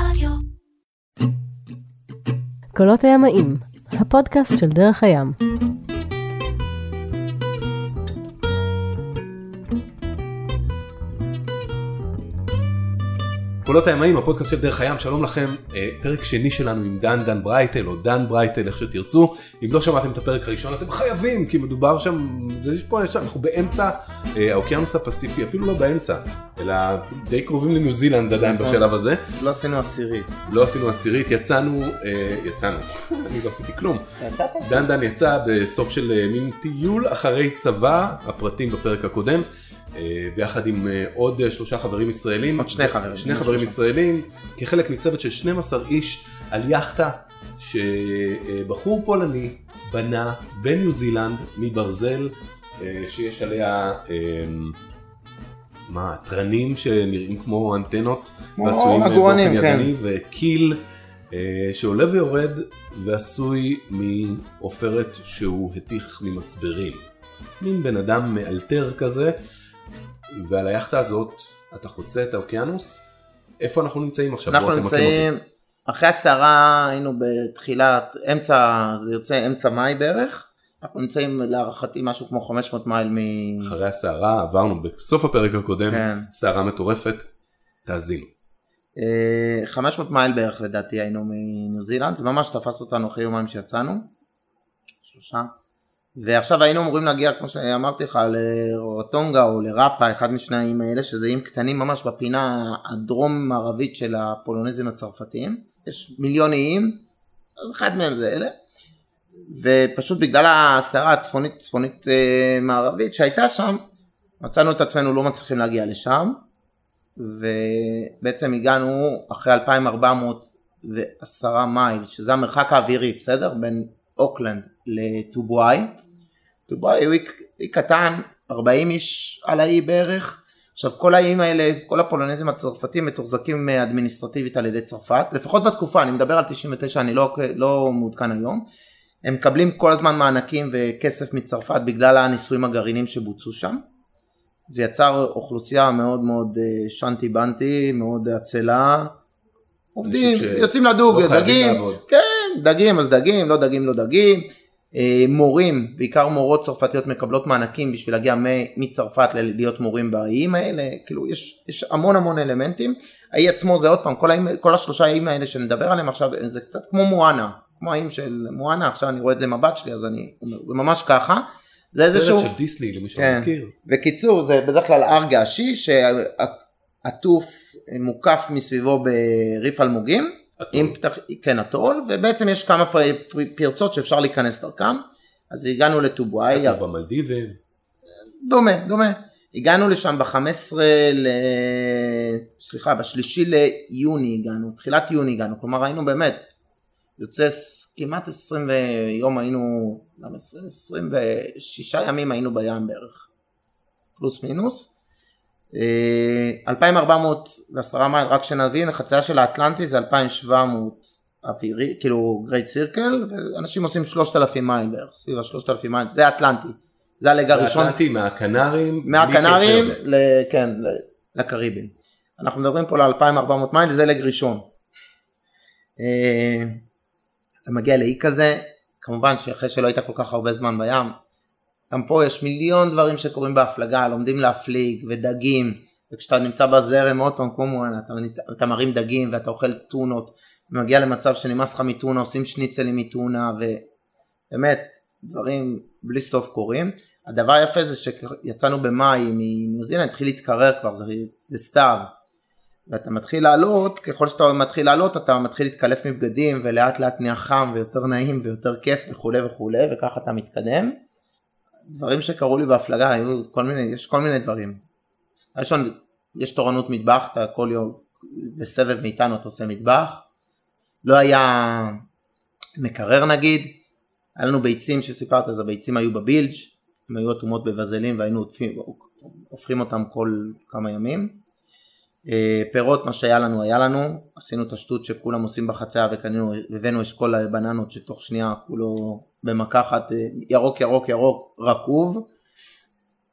רדיו. קולות הימאים, הפודקאסט של דרך הים. קולות הימאים, הפודקאסט של דרך הים, שלום לכם, אה, פרק שני שלנו עם דן דן ברייטל או דן ברייטל, איך שתרצו. אם לא שמעתם את הפרק הראשון אתם חייבים, כי מדובר שם, זה יש פה, יש אנחנו באמצע אה, האוקיינוס הפסיפי, אפילו לא באמצע, אלא די קרובים לניו זילנד עדיין נכון. בשלב הזה. לא עשינו עשירית. לא עשינו עשירית, יצאנו, אה, יצאנו, אני לא עשיתי כלום. דן דן יצא בסוף של מין טיול אחרי צבא, הפרטים בפרק הקודם, ביחד עם אה, עוד אה, שלושה חברים ישראלים. עוד שני חברים. שני חברים ישראלים, כחלק מצוות של 12 איש על יכטה שבחור פולני בנה בניו זילנד מברזל אה, שיש עליה אה, מה, תרנים שנראים כמו אנטנות ועשויים באופן כן. ידני וקיל אה, שעולה ויורד ועשוי מעופרת שהוא התיך ממצברים. מין בן אדם מאלתר כזה ועל היאכטה הזאת אתה חוצה את האוקיינוס. איפה אנחנו נמצאים עכשיו? אנחנו נמצאים. אחרי הסערה היינו בתחילת, אמצע, זה יוצא אמצע מאי בערך. אנחנו נמצאים להערכתי משהו כמו 500 מייל מ... אחרי הסערה עברנו בסוף הפרק הקודם כן. סערה מטורפת. תאזינו. אה, 500 מייל בערך לדעתי היינו מניו זילנד, זה ממש תפס אותנו אחרי יומיים שיצאנו. שלושה. ועכשיו היינו אמורים להגיע, כמו שאמרתי לך, לרוטונגה או לראפה, אחד משני האיים האלה, שזה איים קטנים ממש בפינה הדרום מערבית של הפולונזים הצרפתיים. יש מיליון איים, אז אחד מהם זה אלה. ופשוט בגלל הסערה הצפונית צפונית אה, מערבית שהייתה שם, מצאנו את עצמנו לא מצליחים להגיע לשם, ובעצם הגענו אחרי 2410 מייל, שזה המרחק האווירי, בסדר? בין אוקלנד לטובואי. טובואי הוא אי, קטן, 40 איש על האי בערך. עכשיו כל האיים האלה, כל הפולנזים הצרפתים מתוחזקים אדמיניסטרטיבית על ידי צרפת, לפחות בתקופה, אני מדבר על 99, אני לא, לא מעודכן היום. הם מקבלים כל הזמן מענקים וכסף מצרפת בגלל הניסויים הגרעינים שבוצעו שם. זה יצר אוכלוסייה מאוד מאוד אה, שנטי בנטי, מאוד עצלה. עובדים, ש- יוצאים לדוג, לא דגים. כן, דגים אז דגים, לא דגים לא דגים. אה, מורים, בעיקר מורות צרפתיות מקבלות מענקים בשביל להגיע מצרפת להיות מורים באיים האלה, כאילו יש, יש המון המון אלמנטים. האי עצמו זה עוד פעם, כל, האיים, כל השלושה האיים האלה שנדבר עליהם עכשיו, זה קצת כמו מואנה, כמו האיים של מואנה, עכשיו אני רואה את זה עם הבת שלי אז אני אומר, זה ממש ככה. זה איזשהו... סרט של דיסני למי שלא כן. מכיר. בקיצור זה בדרך כלל הר געשי שעטוף מוקף מסביבו בריף אלמוגים. עם פתח... כן אטול ובעצם יש כמה פר... פר... פרצות שאפשר להיכנס דרכם אז הגענו לטובואי, קצת במלדיבים. דומה דומה, הגענו לשם ב-15 ל... סליחה בשלישי ליוני הגענו, תחילת יוני הגענו, כלומר היינו באמת יוצא כמעט 20 יום היינו, למה 20? 26 ימים היינו בים בערך, פלוס מינוס. אה, 2410 מייל, רק שנבין, החצייה של האטלנטי זה 2700 אווירי, כאילו great circle, ואנשים עושים 3,000 מייל בערך, סביב ה-3,000 מייל, זה האטלנטי, זה ה-leg הראשון, האטלנטי מהקנרים. מהקנרים. ל- כן, לקריבים. אנחנו מדברים פה על 2400 מייל, זה לג ראשון. אה, אתה מגיע לאי כזה, כמובן שאחרי שלא היית כל כך הרבה זמן בים, גם פה יש מיליון דברים שקורים בהפלגה, לומדים להפליג ודגים, וכשאתה נמצא בזרם עוד פעם כמו מואנה, אתה, אתה מרים דגים ואתה אוכל טונות, ומגיע למצב שנמאס לך מטונה, עושים שניצלים מטונה, ובאמת דברים בלי סוף קורים. הדבר היפה זה שיצאנו במאי מניו זילנד, התחיל להתקרר כבר, זה, זה סתיו. ואתה מתחיל לעלות, ככל שאתה מתחיל לעלות אתה מתחיל להתקלף מבגדים ולאט לאט נהיה חם ויותר נעים ויותר כיף וכולי וכולי וככה אתה מתקדם. דברים שקרו לי בהפלגה היו כל מיני, יש כל מיני דברים. ראשון, יש תורנות מטבח, אתה כל יום בסבב מאיתנו אתה עושה מטבח. לא היה מקרר נגיד, היה לנו ביצים שסיפרת, אז הביצים היו בבילג', הם היו אטומות בבזלין והיינו הופכים אותם כל כמה ימים. אה, פירות מה שהיה לנו היה לנו, עשינו את השטות שכולם עושים בחצייה וקנינו, הבאנו אשכול בננות שתוך שנייה כולו במכה אחת אה, ירוק ירוק ירוק רקוב.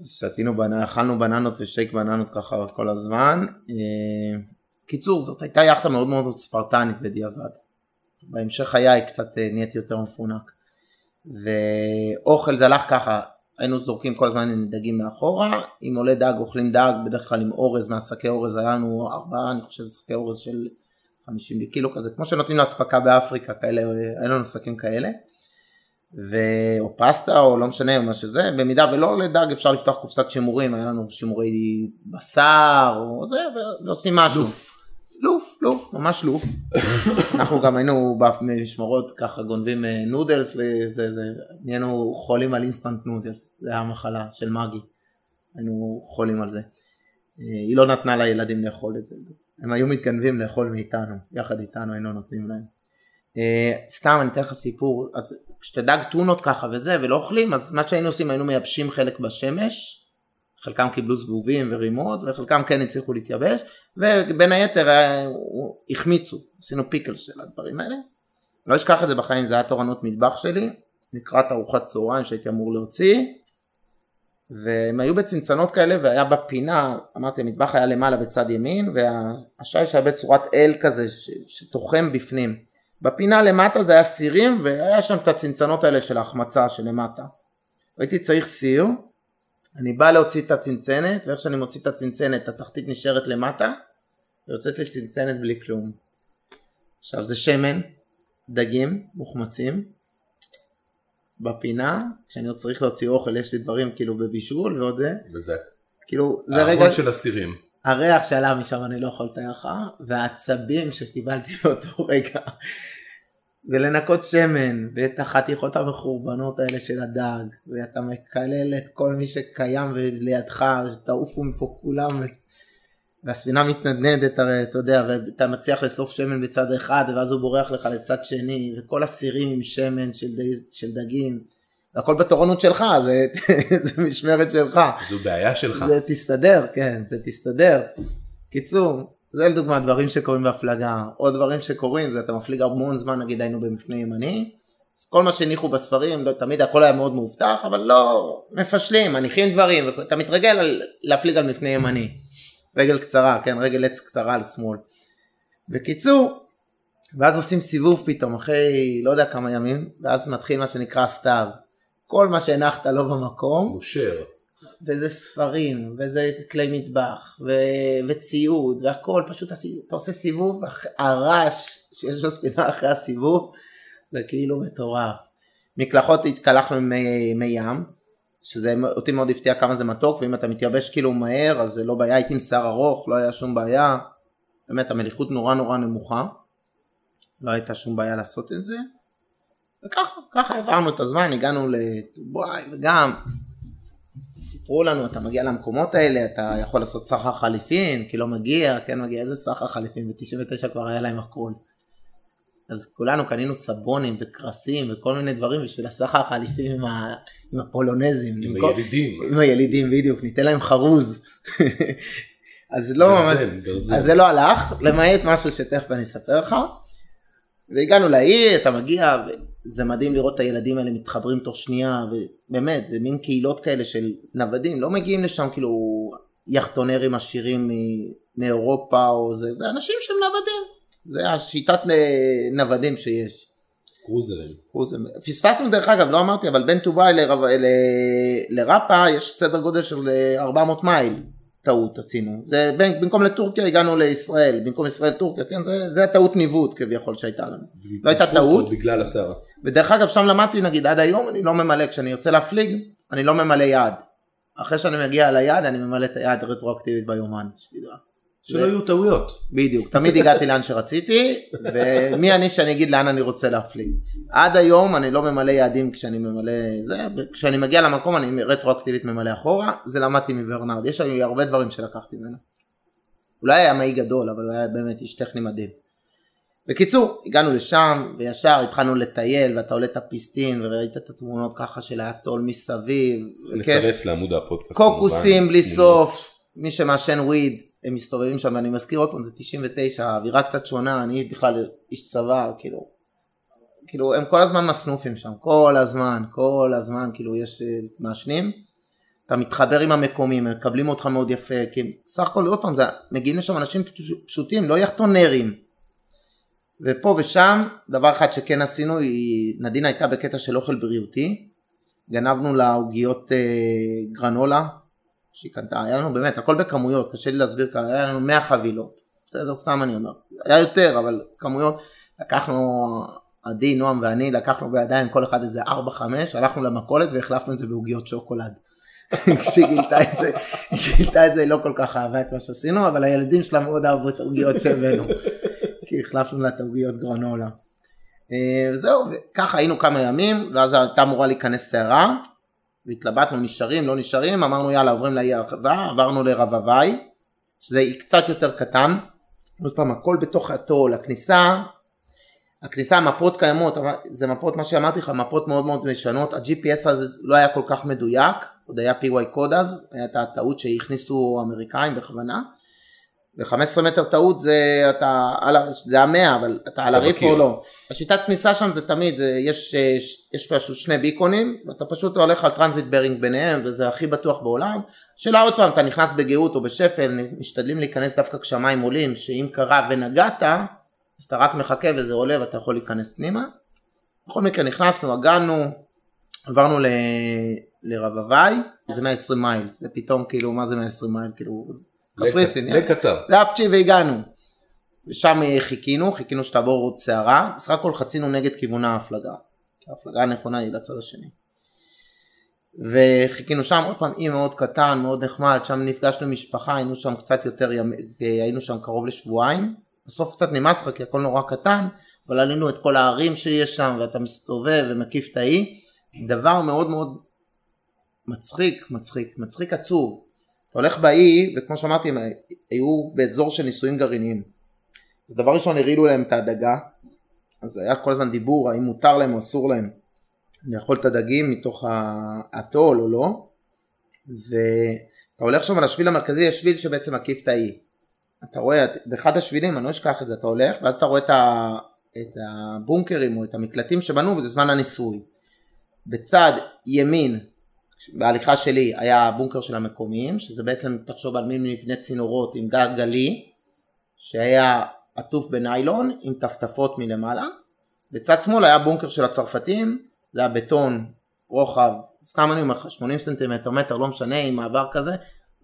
שתינו, בנ- אכלנו בננות ושייק בננות ככה כל הזמן. אה, קיצור, זאת הייתה יאכטה מאוד מאוד ספרטנית בדיעבד. בהמשך חיי קצת נהייתי יותר מפונק. ואוכל זה הלך ככה, היינו זורקים כל הזמן דגים מאחורה, אם עולה דג אוכלים דג, בדרך כלל עם אורז, מהשקי אורז היה לנו ארבעה, אני חושב שקי אורז של 50 קילו כזה, כמו שנותנים לאספקה באפריקה, כאלה, היה לנו שקים כאלה. ו... או פסטה או לא משנה מה שזה, במידה ולא עולה דג אפשר לפתוח קופסת שימורים, היה לנו שימורי בשר או זה, ועושים משהו. לוף. לוף, לוף, ממש לוף. אנחנו גם היינו במשמרות ככה גונבים אה, נודלס, וזה, זה, נהיינו חולים על אינסטנט נודלס, זה היה המחלה של מגי, היינו חולים על זה. אה, היא לא נתנה לילדים לאכול את זה, הם היו מתגנבים לאכול מאיתנו, יחד איתנו היינו נותנים להם. אה, סתם אני אתן לך סיפור, אז כשאתה דג טונות ככה וזה ולא אוכלים, אז מה שהיינו עושים היינו מייבשים חלק בשמש, חלקם קיבלו זבובים ורימות וחלקם כן הצליחו להתייבש ובין היתר אה, החמיצו, עשינו פיקל של הדברים האלה. לא אשכח את זה בחיים, זה היה תורנות מטבח שלי, לקראת ארוחת צהריים שהייתי אמור להוציא והם היו בצנצנות כאלה והיה בפינה, אמרתי המטבח היה למעלה בצד ימין והשיש היה בצורת אל כזה שתוחם בפנים. בפינה למטה זה היה סירים והיה שם את הצנצנות האלה של ההחמצה שלמטה. הייתי צריך סיר אני בא להוציא את הצנצנת, ואיך שאני מוציא את הצנצנת, התחתית נשארת למטה, ויוצאת לי צנצנת בלי כלום. עכשיו זה שמן, דגים מוחמצים, בפינה, כשאני עוד צריך להוציא אוכל, יש לי דברים כאילו בבישול ועוד זה. וזה. כאילו, זה רגע... הארון של אסירים. הריח שעלה משם אני לא יכול לתאר לך, והעצבים שקיבלתי באותו רגע. זה לנקות שמן ואת החתיכות המחורבנות האלה של הדג ואתה מקלל את כל מי שקיים לידך שתעופו מפה כולם והספינה מתנדנדת הרי אתה יודע ואתה מצליח לאסוף שמן בצד אחד ואז הוא בורח לך לצד שני וכל הסירים עם שמן של, דג, של דגים. והכל בתורנות שלך זה, זה משמרת שלך. זו בעיה שלך. זה תסתדר כן זה תסתדר. קיצור זה לדוגמה דברים שקורים בהפלגה, עוד דברים שקורים זה אתה מפליג המון זמן נגיד היינו במפנה ימני, אז כל מה שהניחו בספרים, לא, תמיד הכל היה מאוד מאובטח, אבל לא, מפשלים, מניחים דברים, אתה מתרגל על, להפליג על מפנה ימני, רגל קצרה, כן, רגל עץ קצרה על שמאל. בקיצור, ואז עושים סיבוב פתאום אחרי לא יודע כמה ימים, ואז מתחיל מה שנקרא סתיו. כל מה שהנחת לא במקום, מושר. וזה ספרים, וזה כלי מטבח, ו- וציוד, והכל, פשוט אתה עושה סיבוב, הרעש שיש בספינה אחרי הסיבוב, זה כאילו מטורף. מקלחות התקלחנו מי, ים, שזה אותי מאוד הפתיע כמה זה מתוק, ואם אתה מתייבש כאילו מהר, אז זה לא בעיה, הייתי עם שיער ארוך, לא היה שום בעיה, באמת המליחות נורא נורא נמוכה, לא הייתה שום בעיה לעשות את זה, וככה, ככה העברנו את הזמן, הגענו לטובואי, וגם סיפרו לנו, אתה מגיע למקומות האלה, אתה יכול לעשות סחר חליפין, כי לא מגיע, כן מגיע, איזה סחר חליפין, ב-99 כבר היה להם הכל. אז כולנו קנינו סבונים וקרסים וכל מיני דברים בשביל הסחר החליפין עם, ה... עם הפולונזים. עם כל... הילידים. עם הילידים, בדיוק, ניתן להם חרוז. אז לא גרזן, ממש, גרזן. אז זה לא הלך, למעט משהו שתכף אני אספר לך. והגענו לעיר, אתה מגיע, זה מדהים לראות את הילדים האלה מתחברים תוך שנייה, ובאמת, זה מין קהילות כאלה של נוודים, לא מגיעים לשם כאילו יחטונרים עשירים מאירופה או זה, זה אנשים שהם נוודים, זה השיטת נוודים שיש. קרוזרים. קרוזים. פספסנו דרך אגב, לא אמרתי, אבל בין טובאי לרב- ל- לרפה יש סדר גודל של 400 מייל. טעות עשינו. זה בין, במקום לטורקיה הגענו לישראל, במקום ישראל טורקיה, כן, זה, זה הטעות ניווט כביכול שהייתה לנו. לא הייתה טעות. בגלל הסערה. ודרך אגב שם למדתי נגיד עד היום אני לא ממלא, כשאני יוצא להפליג אני לא ממלא יעד. אחרי שאני מגיע ליעד אני ממלא את היעד רטרואקטיבית ביומן, שתדע. שלא יהיו טעויות. בדיוק, תמיד הגעתי לאן שרציתי, ומי אני שאני אגיד לאן אני רוצה להפליג. עד היום אני לא ממלא יעדים כשאני ממלא זה, כשאני מגיע למקום אני רטרואקטיבית ממלא אחורה, זה למדתי מברנרד, יש לי הרבה דברים שלקחתי ממנו. אולי היה מעי גדול, אבל הוא היה באמת איש טכני מדהים. בקיצור, הגענו לשם, וישר התחלנו לטייל, ואתה עולה את הפיסטין, וראית את התמונות ככה של האטול מסביב. וכיף. נצרף לעמוד הפודקאסט. קוקוסים. בלי סוף, מי שמעשן וויד, הם מסתובבים שם, ואני מזכיר עוד פעם, זה 99, האווירה קצת שונה, אני בכלל איש צבא, כאילו, כאילו, הם כל הזמן מסנופים שם, כל הזמן, כל הזמן, כאילו, יש אה, מעשנים, אתה מתחבר עם המקומים, מקבלים אותך מאוד יפה, כי סך הכל עוד פעם, זה, מגיעים לשם אנשים פשוטים, לא יחטונרים. ופה ושם, דבר אחד שכן עשינו, היא, נדינה הייתה בקטע של אוכל בריאותי, גנבנו לה עוגיות אה, גרנולה, שהיא קנתה, היה לנו באמת, הכל בכמויות, קשה לי להסביר כמה, היה לנו 100 חבילות, בסדר, סתם אני אומר, היה יותר, אבל כמויות, לקחנו, עדי, נועם ואני, לקחנו בידיים כל אחד איזה 4-5, הלכנו למכולת והחלפנו את זה בעוגיות שוקולד. כשהיא גילתה את זה, היא גילתה את זה, היא לא כל כך אהבה את מה שעשינו, אבל הילדים שלה מאוד אהבו את העוגיות שהבאנו, כי החלפנו לה את העוגיות גרנולה. אה, זהו, וככה היינו כמה ימים, ואז הייתה אמורה להיכנס סערה, והתלבטנו נשארים, לא נשארים, אמרנו יאללה עוברים לאי הרחבה, עברנו לרבבי, שזה קצת יותר קטן, עוד פעם הכל בתוך התו"ל, הכניסה, הכניסה, המפות קיימות, זה מפות, מה שאמרתי לך, מפות מאוד מאוד משנות, ה-GPS הזה לא היה כל כך מדויק, עוד היה PY קוד אז, הייתה הטעות שהכניסו האמריקאים בכוונה, ו-15 מטר טעות זה אתה על, זה המאה אבל אתה על ה-reef או לא. השיטת כניסה שם זה תמיד זה, יש, יש, יש פשוט שני beacon-ים ואתה פשוט הולך על transit bearing ביניהם וזה הכי בטוח בעולם. שאלה עוד פעם אתה נכנס בגאות או בשפל משתדלים להיכנס דווקא כשהמים עולים שאם קרה ונגעת אז אתה רק מחכה וזה עולה ואתה יכול להיכנס פנימה. בכל מקרה נכנסנו הגענו עברנו ל... לרבבי זה 120 מייל זה פתאום כאילו מה זה 120 מייל כאילו קפריסין. לקצר. זה אפצ'י והגענו. ושם חיכינו, חיכינו שתעבור עוד סערה, בסך הכל חצינו נגד כיוון ההפלגה. ההפלגה הנכונה היא לצד השני. וחיכינו שם עוד פעם אי מאוד קטן, מאוד נחמד, שם נפגשנו עם משפחה, היינו שם קצת יותר, היינו שם קרוב לשבועיים. בסוף קצת נמאס לך כי הכל נורא קטן, אבל עלינו את כל הערים שיש שם ואתה מסתובב ומקיף את האי. דבר מאוד מאוד מצחיק, מצחיק, מצחיק עצוב. אתה הולך באי, וכמו שאמרתי, הם היו באזור של ניסויים גרעיניים. אז דבר ראשון הרעילו להם את הדגה, אז היה כל הזמן דיבור האם מותר להם או אסור להם לאכול את הדגים מתוך הטול או לא, ואתה הולך שם על השביל המרכזי, יש שביל שבעצם מקיף את האי. אתה רואה, באחד השבילים, אני לא אשכח את זה, אתה הולך, ואז אתה רואה את, ה, את הבונקרים או את המקלטים שבנו בזמן הניסוי. בצד ימין בהליכה שלי היה הבונקר של המקומיים, שזה בעצם, תחשוב על מין מבנה צינורות עם גג גלי, שהיה עטוף בניילון עם טפטפות מלמעלה. בצד שמאל היה בונקר של הצרפתים, זה היה בטון, רוחב, סתם אני אומר לך, 80 סנטימטר, מטר, לא משנה, עם מעבר כזה,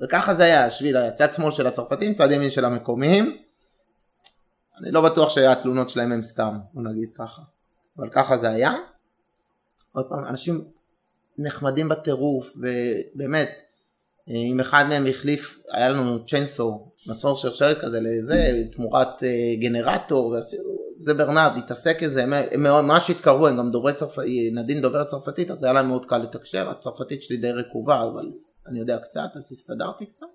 וככה זה היה, השביל היה צד שמאל של הצרפתים, צד ימין של המקומיים. אני לא בטוח שהתלונות שלהם הם סתם, בוא נגיד ככה, אבל ככה זה היה. עוד פעם, אנשים נחמדים בטירוף, ובאמת, אם אחד מהם החליף, היה לנו צ'יינסו, מסור שרשרת כזה לזה, תמורת אה, גנרטור, זה ברנרד, התעסק איזה, הם ממש התקרבו, הם גם דוברי צרפתית, נדין דוברת צרפתית, אז היה להם מאוד קל לתקשר, הצרפתית שלי די רקובה, אבל אני יודע קצת, אז הסתדרתי קצת.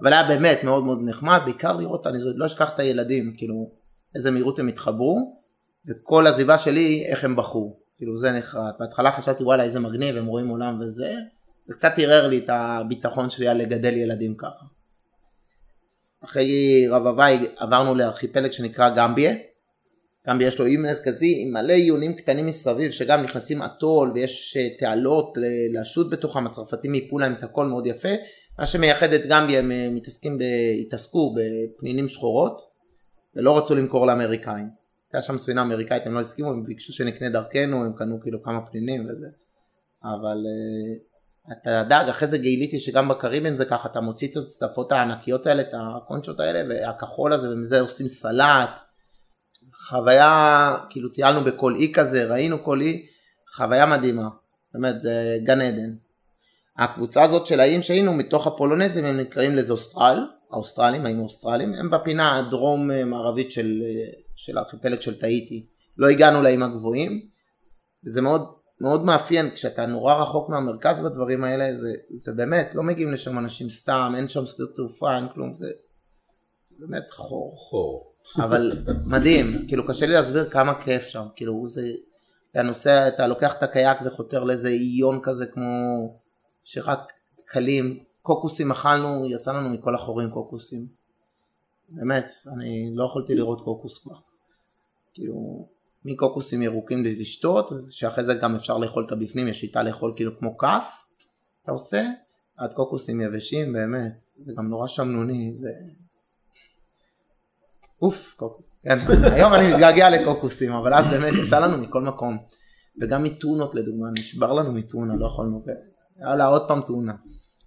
אבל היה באמת מאוד מאוד נחמד, בעיקר לראות, אני לא אשכח את הילדים, כאילו, איזה מהירות הם התחברו, וכל עזיבה שלי, איך הם בחרו. כאילו זה נחרט. בהתחלה חשבתי וואלה איזה מגניב, הם רואים עולם וזה, זה קצת ערער לי את הביטחון שלי על לגדל ילדים ככה. אחרי רבבי עברנו לארכיפלג שנקרא גמביה. גמביה יש לו אי מרכזי עם מלא עיונים קטנים מסביב שגם נכנסים אטול ויש אה, תעלות לשוט בתוכם, הצרפתים מיפו להם את הכל מאוד יפה. מה שמייחד את גמביה הם אה, מתעסקים. התעסקו בפנינים שחורות ולא רצו למכור לאמריקאים. הייתה שם ספינה אמריקאית, הם לא הסכימו, הם ביקשו שנקנה דרכנו, הם קנו כאילו כמה פנינים וזה. אבל uh, אתה דאג, אחרי זה גיליתי שגם בקריבים זה ככה, אתה מוציא את הצטפות הענקיות האלה, את הקונצ'ות האלה, והכחול הזה, ומזה עושים סלט. חוויה, כאילו טיילנו בכל אי כזה, ראינו כל אי, חוויה מדהימה. באמת, זה גן עדן. הקבוצה הזאת של האיים שהיינו, מתוך הפולונזים, הם נקראים לזה אוסטרל, האוסטרלים, האיים האוסטרלים, הם בפינה הדרום מערבית של של הארכיפלג של טאיטי, לא הגענו לאיים הגבוהים, וזה מאוד, מאוד מאפיין, כשאתה נורא רחוק מהמרכז בדברים האלה, זה, זה באמת, לא מגיעים לשם אנשים סתם, אין שם שדה תעופה, אין כלום, זה באמת חור. חור. אבל מדהים, כאילו קשה לי להסביר כמה כיף שם, כאילו זה, אתה נוסע, אתה לוקח את הקייק וחותר לאיזה איון כזה כמו שרק קלים, קוקוסים אכלנו, יצא לנו מכל החורים קוקוסים. באמת, אני לא יכולתי לראות קוקוס כבר. כאילו, מקוקוסים ירוקים לשתות, שאחרי זה גם אפשר לאכול את הבפנים, יש שיטה לאכול כאילו כמו כף, אתה עושה, עד קוקוסים יבשים באמת, זה גם נורא שמנוני, זה... אוף, קוקוס. כן, היום אני מתגעגע לקוקוסים, אבל אז באמת יצא לנו מכל מקום. וגם מטונות לדוגמה, נשבר לנו מטונה, לא יכולנו, יאללה עוד פעם טונה.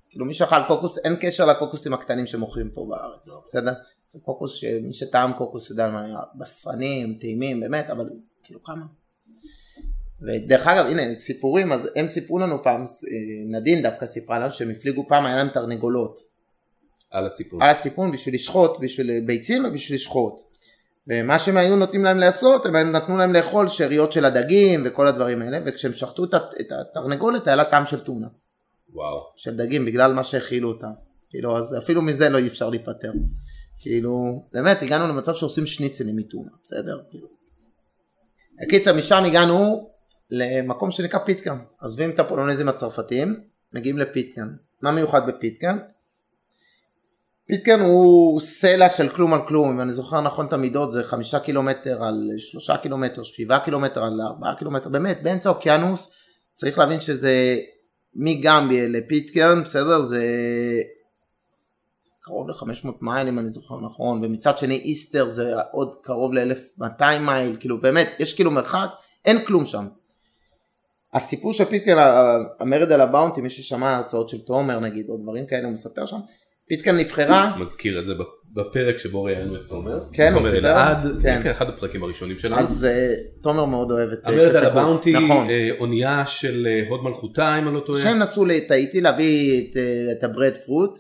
כאילו מי שאכל קוקוס, אין קשר לקוקוסים הקטנים שמוכרים פה בארץ, בסדר? קוקוס שמי שטעם קוקוס יודע מה היה, בשרנים, טעימים, באמת, אבל כאילו כמה. ודרך אגב, הנה סיפורים, אז הם סיפרו לנו פעם, אה, נדין דווקא סיפרה לנו שהם הפליגו פעם, היה להם תרנגולות. על הסיפון. על הסיפון בשביל לשחוט, בשביל ביצים ובשביל לשחוט. ומה שהם היו נותנים להם לעשות, הם נתנו להם לאכול שאריות של הדגים וכל הדברים האלה, וכשהם שחטו את התרנגולת היה לה טעם של טונה. וואו. של דגים, בגלל מה שהכילו אותם. כאילו, אז אפילו מזה לא אי אפשר להיפטר. כאילו, באמת, הגענו למצב שעושים שניצלים מטונה, בסדר? כאילו. הקיצר, משם הגענו למקום שנקרא פיטקאן. עוזבים את הפולוניזם הצרפתיים, מגיעים לפיטקרן. מה מיוחד בפיטקאן? פיטקאן הוא סלע של כלום על כלום, אם אני זוכר נכון את המידות זה חמישה קילומטר על שלושה קילומטר, שבעה קילומטר על ארבעה קילומטר, באמת באמצע האוקיינוס, צריך להבין שזה מגמבי לפיטקאן, בסדר? זה קרוב ל-500 מייל אם אני זוכר נכון, ומצד שני איסטר זה עוד קרוב ל-1200 מייל, כאילו באמת, יש כאילו מרחק, אין כלום שם. הסיפור של פיטקרן, המרד על הבאונטי, מי ששמע הרצאות של תומר נגיד, או דברים כאלה, הוא מספר שם, פיטקאן נבחרה. מזכיר את זה בפרק שבו ראיינו את תומר. כן, תומר אלעד, כן. כן, אחד הפרקים הראשונים שלנו. אז uh, תומר מאוד אוהב את... המרד על הבאונטי, נכון. אה, אונייה של אה, הוד מלכותה אם אני לא טועה. שהם נסעו לטאיטי להביא את, אה, את ה breadfruit,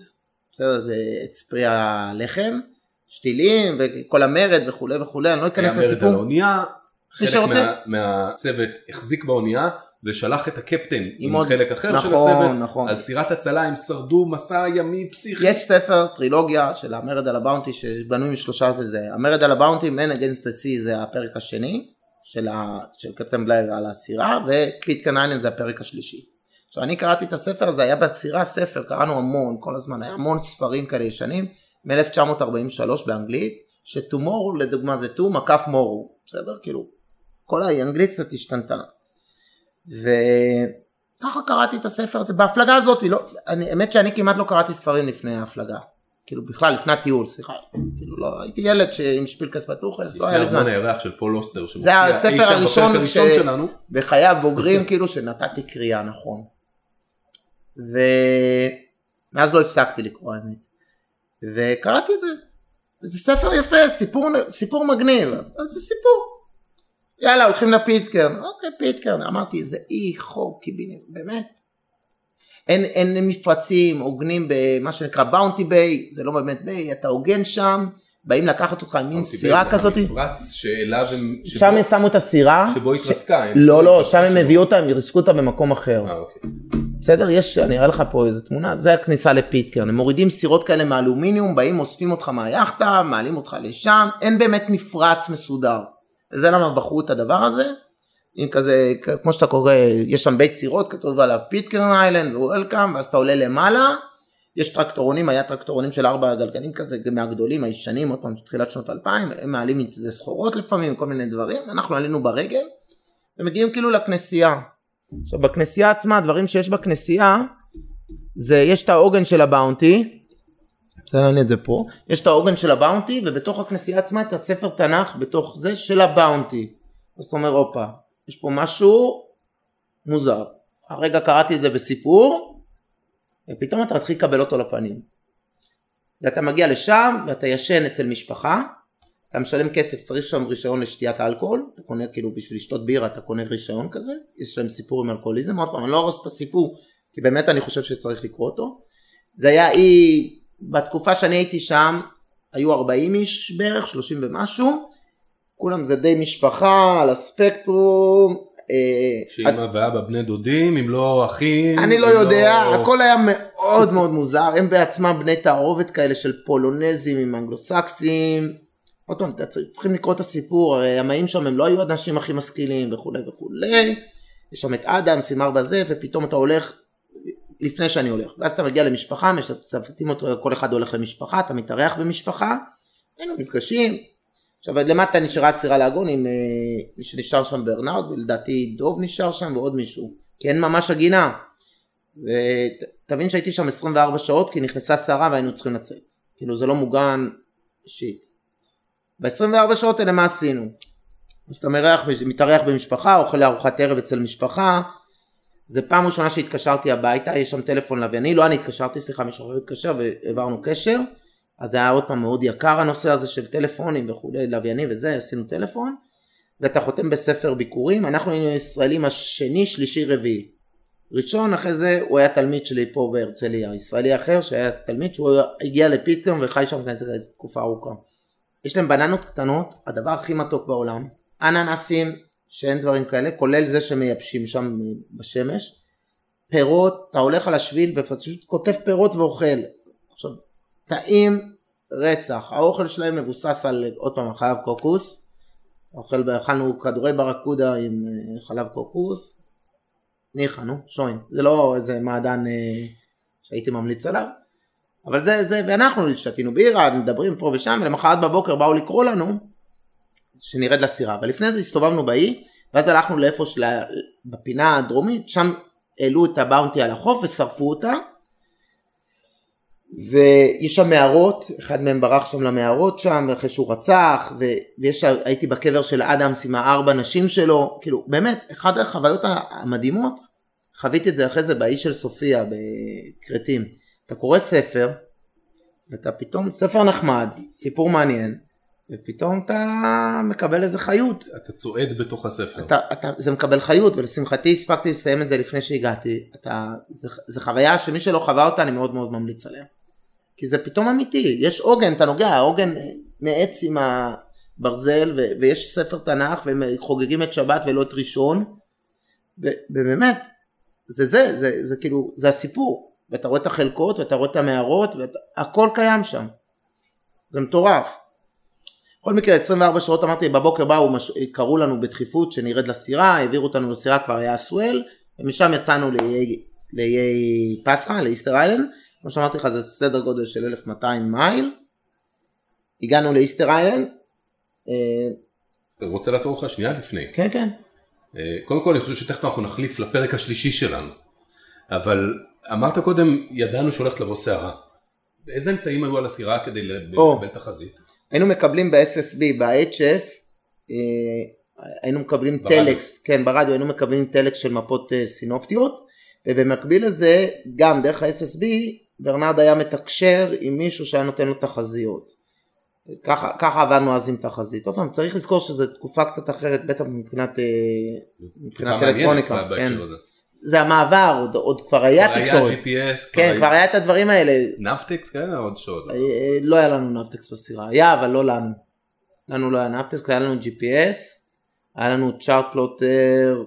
בסדר, את פרי הלחם, שתילים וכל המרד וכולי וכולי, אני לא אכנס היה מרד על לסיפור. האונייה, חלק שרוצה. מה- מהצוות החזיק באונייה ושלח את הקפטן עם עוד- חלק אחר של נכון, הצוות, נכון. על סירת הצלה הם שרדו מסע ימי פסיכי. יש ספר, טרילוגיה של המרד על הבאונטי שבנוי משלושה וזה. המרד על הבאונטי, Man Against the Sea זה הפרק השני של, ה, של קפטן בלייר על הסירה, ופיטקן איילנד זה הפרק השלישי. עכשיו אני קראתי את הספר הזה, היה בסירה ספר, קראנו המון, כל הזמן, היה המון ספרים כאלה ישנים, מ-1943 באנגלית, ש tomorrow לדוגמה זה to מקף morrow, בסדר? כאילו, כל האנגלית קצת השתנתה. וככה קראתי את הספר הזה, בהפלגה הזאת, לא, אני, האמת שאני כמעט לא קראתי ספרים לפני ההפלגה. כאילו בכלל לפני הטיול, סליחה, כאילו לא, הייתי ילד עם שפילקס בתוחס, לא היה לפני לי זמן. הזמן הירח של פול אוסטר זה שמופיע אי הספר שם בפרק הראשון ש- שלנו. בחיי הבוגרים כאילו שנתתי קריאה נכון. ומאז לא הפסקתי לקרוא האמת. וקראתי את זה. זה ספר יפה, סיפור, סיפור מגניב, אבל זה סיפור. יאללה הולכים לפיטקרן, אוקיי פיטקרן, אמרתי זה אי חור קיבינימט, באמת. אין, אין מפרצים, עוגנים במה שנקרא באונטי ביי, זה לא באמת bay, אתה עוגן שם, באים לקחת אותך עם מין סירה כזאת. המפרץ שאליו הם... שם שבו- הם שמו את הסירה. שבו ש- התרסקה. הם לא, לא, שם הם שם. הביאו אותה, הם ריסקו אותה במקום אחר. אה, אוקיי. בסדר? יש, אני אראה לך פה איזה תמונה, זה הכניסה לפיטקרן, הם מורידים סירות כאלה מאלומיניום, באים אוספים אותך מהיאכטה, מעלים אותך לשם, אין באמת מפרץ מסודר. וזה למה בחרו את הדבר הזה, עם כזה, כמו שאתה קורא, יש שם בית סירות, כתוב עליו פיטקרן איילנד וולקאם, ואז אתה עולה למעלה, יש טרקטורונים, היה טרקטורונים של ארבע גלגלים כזה, מהגדולים, הישנים, עוד פעם, תחילת שנות 2000, הם מעלים את זה סחורות לפעמים, כל מיני דברים, אנחנו עלינו ברגל, ומגיעים כאילו לכנסייה. עכשיו בכנסייה עצמה, הדברים שיש בכנסייה, זה יש את העוגן של הבאונטי, בסדר, אין לי את זה פה, יש את העוגן של הבאונטי, ובתוך הכנסייה עצמה את הספר תנ"ך בתוך זה של הבאונטי. אז אתה אומר, הופה, יש פה משהו מוזר. הרגע קראתי את זה בסיפור, ופתאום אתה מתחיל לקבל אותו לפנים. ואתה מגיע לשם, ואתה ישן אצל משפחה, אתה משלם כסף, צריך שם רישיון לשתיית אלכוהול, אתה קונה כאילו בשביל לשתות בירה, אתה קונה רישיון כזה, יש להם סיפור עם אלכוהוליזם, עוד פעם, אני לא ארוס את הסיפור, כי באמת אני חושב שצריך לקרוא אותו. זה היה אי, בתקופה שאני הייתי שם, היו 40 איש בערך, 30 ומשהו, כולם זה די משפחה, על הספקטרום. אה, שאמא ואבא בני דודים, אם לא אחים. אני לא אם יודע, הכל היה מאוד מאוד מוזר, הם בעצמם בני תערובת כאלה של פולונזים עם אנגלוסקסים. עוד פעם, צריכים לקרוא את הסיפור, הרי המאים שם הם לא היו האנשים הכי משכילים וכולי וכולי. יש שם את אדמס עם ארבע זה, ופתאום אתה הולך, לפני שאני הולך, ואז אתה מגיע למשפחה, מצוותים אותו, כל אחד הולך למשפחה, אתה מתארח במשפחה, היינו נפגשים. עכשיו למטה נשארה סירה לעגון עם אה, מי שנשאר שם ברנרד, ולדעתי דוב נשאר שם ועוד מישהו, כי אין ממש הגינה. ותבין שהייתי שם 24 שעות כי נכנסה סערה והיינו צריכים לצאת. כאילו זה לא מוגן שיט. ב-24 שעות האלה מה עשינו? אז אתה מרח, מתארח במשפחה, אוכל ארוחת ערב אצל משפחה, זה פעם ראשונה שהתקשרתי הביתה, יש שם טלפון לווייני, לא אני התקשרתי, סליחה, מישהו אחר התקשר והעברנו קשר, אז זה היה עוד פעם מאוד יקר הנושא הזה של טלפונים וכולי, לווייני וזה, עשינו טלפון, ואתה חותם בספר ביקורים, אנחנו היינו ישראלים השני, שלישי, רביעי. ראשון, אחרי זה הוא היה תלמיד שלי פה בהרצליה, ישראלי אחר שהיה תלמיד שהוא הגיע לפתאום וחי שם כזה תקופה ארוכה. יש להם בננות קטנות, הדבר הכי מתוק בעולם, אננסים שאין דברים כאלה, כולל זה שמייבשים שם בשמש, פירות, אתה הולך על השביל ופשוט כותב פירות ואוכל. עכשיו, טעים רצח, האוכל שלהם מבוסס על עוד פעם חלב קוקוס, אוכל, אכלנו כדורי ברקודה עם אה, חלב קוקוס, ניחא נו, שוין, זה לא איזה מעדן אה, שהייתי ממליץ עליו, אבל זה, זה, ואנחנו שתינו בירה, מדברים פה ושם, ולמחרת בבוקר באו לקרוא לנו שנרד לסירה, אבל לפני זה הסתובבנו באי, ואז הלכנו לאיפה של... בפינה הדרומית, שם העלו את הבאונטי על החוף ושרפו אותה, ויש שם מערות, אחד מהם ברח שם למערות שם, אחרי שהוא רצח, ויש, הייתי בקבר של אדמס עם הארבע נשים שלו, כאילו, באמת, אחת החוויות המדהימות, חוויתי את זה אחרי זה באי של סופיה, בכרתים. אתה קורא ספר, ואתה פתאום, ספר נחמד, סיפור מעניין, ופתאום אתה מקבל איזה חיות. אתה צועד בתוך הספר. אתה, אתה, זה מקבל חיות, ולשמחתי הספקתי לסיים את זה לפני שהגעתי. אתה, זה, זה חוויה שמי שלא חווה אותה אני מאוד מאוד ממליץ עליה. כי זה פתאום אמיתי, יש עוגן, אתה נוגע, העוגן מעץ עם הברזל, ו, ויש ספר תנ"ך, והם חוגגים את שבת ולא את ראשון, ובאמת, זה זה, זה, זה, זה כאילו, זה הסיפור. ואתה רואה את החלקות, ואתה רואה את המערות, והכל קיים שם. זה מטורף. בכל מקרה 24 שעות אמרתי בבוקר באו מש... קראו לנו בדחיפות שנרד לסירה העבירו אותנו לסירה כבר היה סואל ומשם יצאנו לאיי, לאיי פסחה לאיסטר איילנד. כמו שאמרתי לך זה סדר גודל של 1200 מייל. הגענו לאיסטר איילנד. אה, רוצה לעצור אותך שנייה לפני? כן כן. אה, קודם כל אני חושב שתכף אנחנו נחליף לפרק השלישי שלנו אבל אמרת קודם ידענו שהולכת לבוא סערה איזה אמצעים היו על הסירה כדי לקבל תחזית? היינו מקבלים ב-SSB, ב-HF, אה, היינו מקבלים ברדיו. טלקס, כן ברדיו היינו מקבלים טלקס של מפות אה, סינופטיות ובמקביל לזה גם דרך ה-SSB ברנרד היה מתקשר עם מישהו שהיה נותן לו תחזיות. ככה, ככה עבדנו אז עם תחזית. עוד פעם צריך לזכור שזו תקופה קצת אחרת בטח מבחינת, אה, מבחינת אלקטרוניקה. כן. זה המעבר, עוד, עוד כבר היה תקשורת. כבר היה GPS. כן, כבר היה את הדברים האלה. נפטקס כאלה עוד שעות. אה, לא היה לנו נפטקס בסירה, היה אבל לא לנו. לנו לא היה נפטקס, היה לנו GPS, היה לנו צ'ארט פלוטר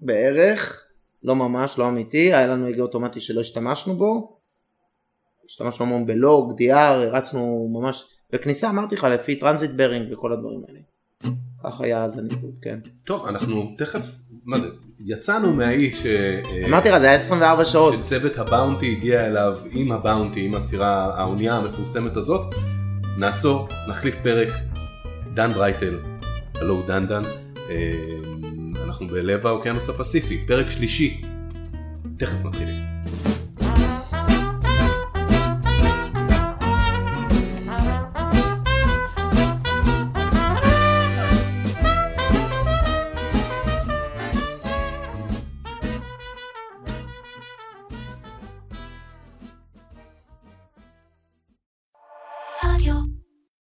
בערך, לא ממש, לא אמיתי, היה לנו הגה אוטומטי שלא השתמשנו בו. השתמשנו המון בלוג, DR, הרצנו ממש, בכניסה אמרתי לך לפי transit bearing וכל הדברים האלה. כך היה אז הניקוד, כן. טוב, אנחנו תכף, מה זה, יצאנו מהאי ש... אמרתי לך, זה היה 24 שעות. שצוות הבאונטי הגיע אליו עם הבאונטי, עם הסירה, האונייה המפורסמת הזאת. נעצור, נחליף פרק, דן ברייטל, הלו הוא דן דן. אה, אנחנו בלב האוקיינוס הפסיפי, פרק שלישי. תכף מתחילים.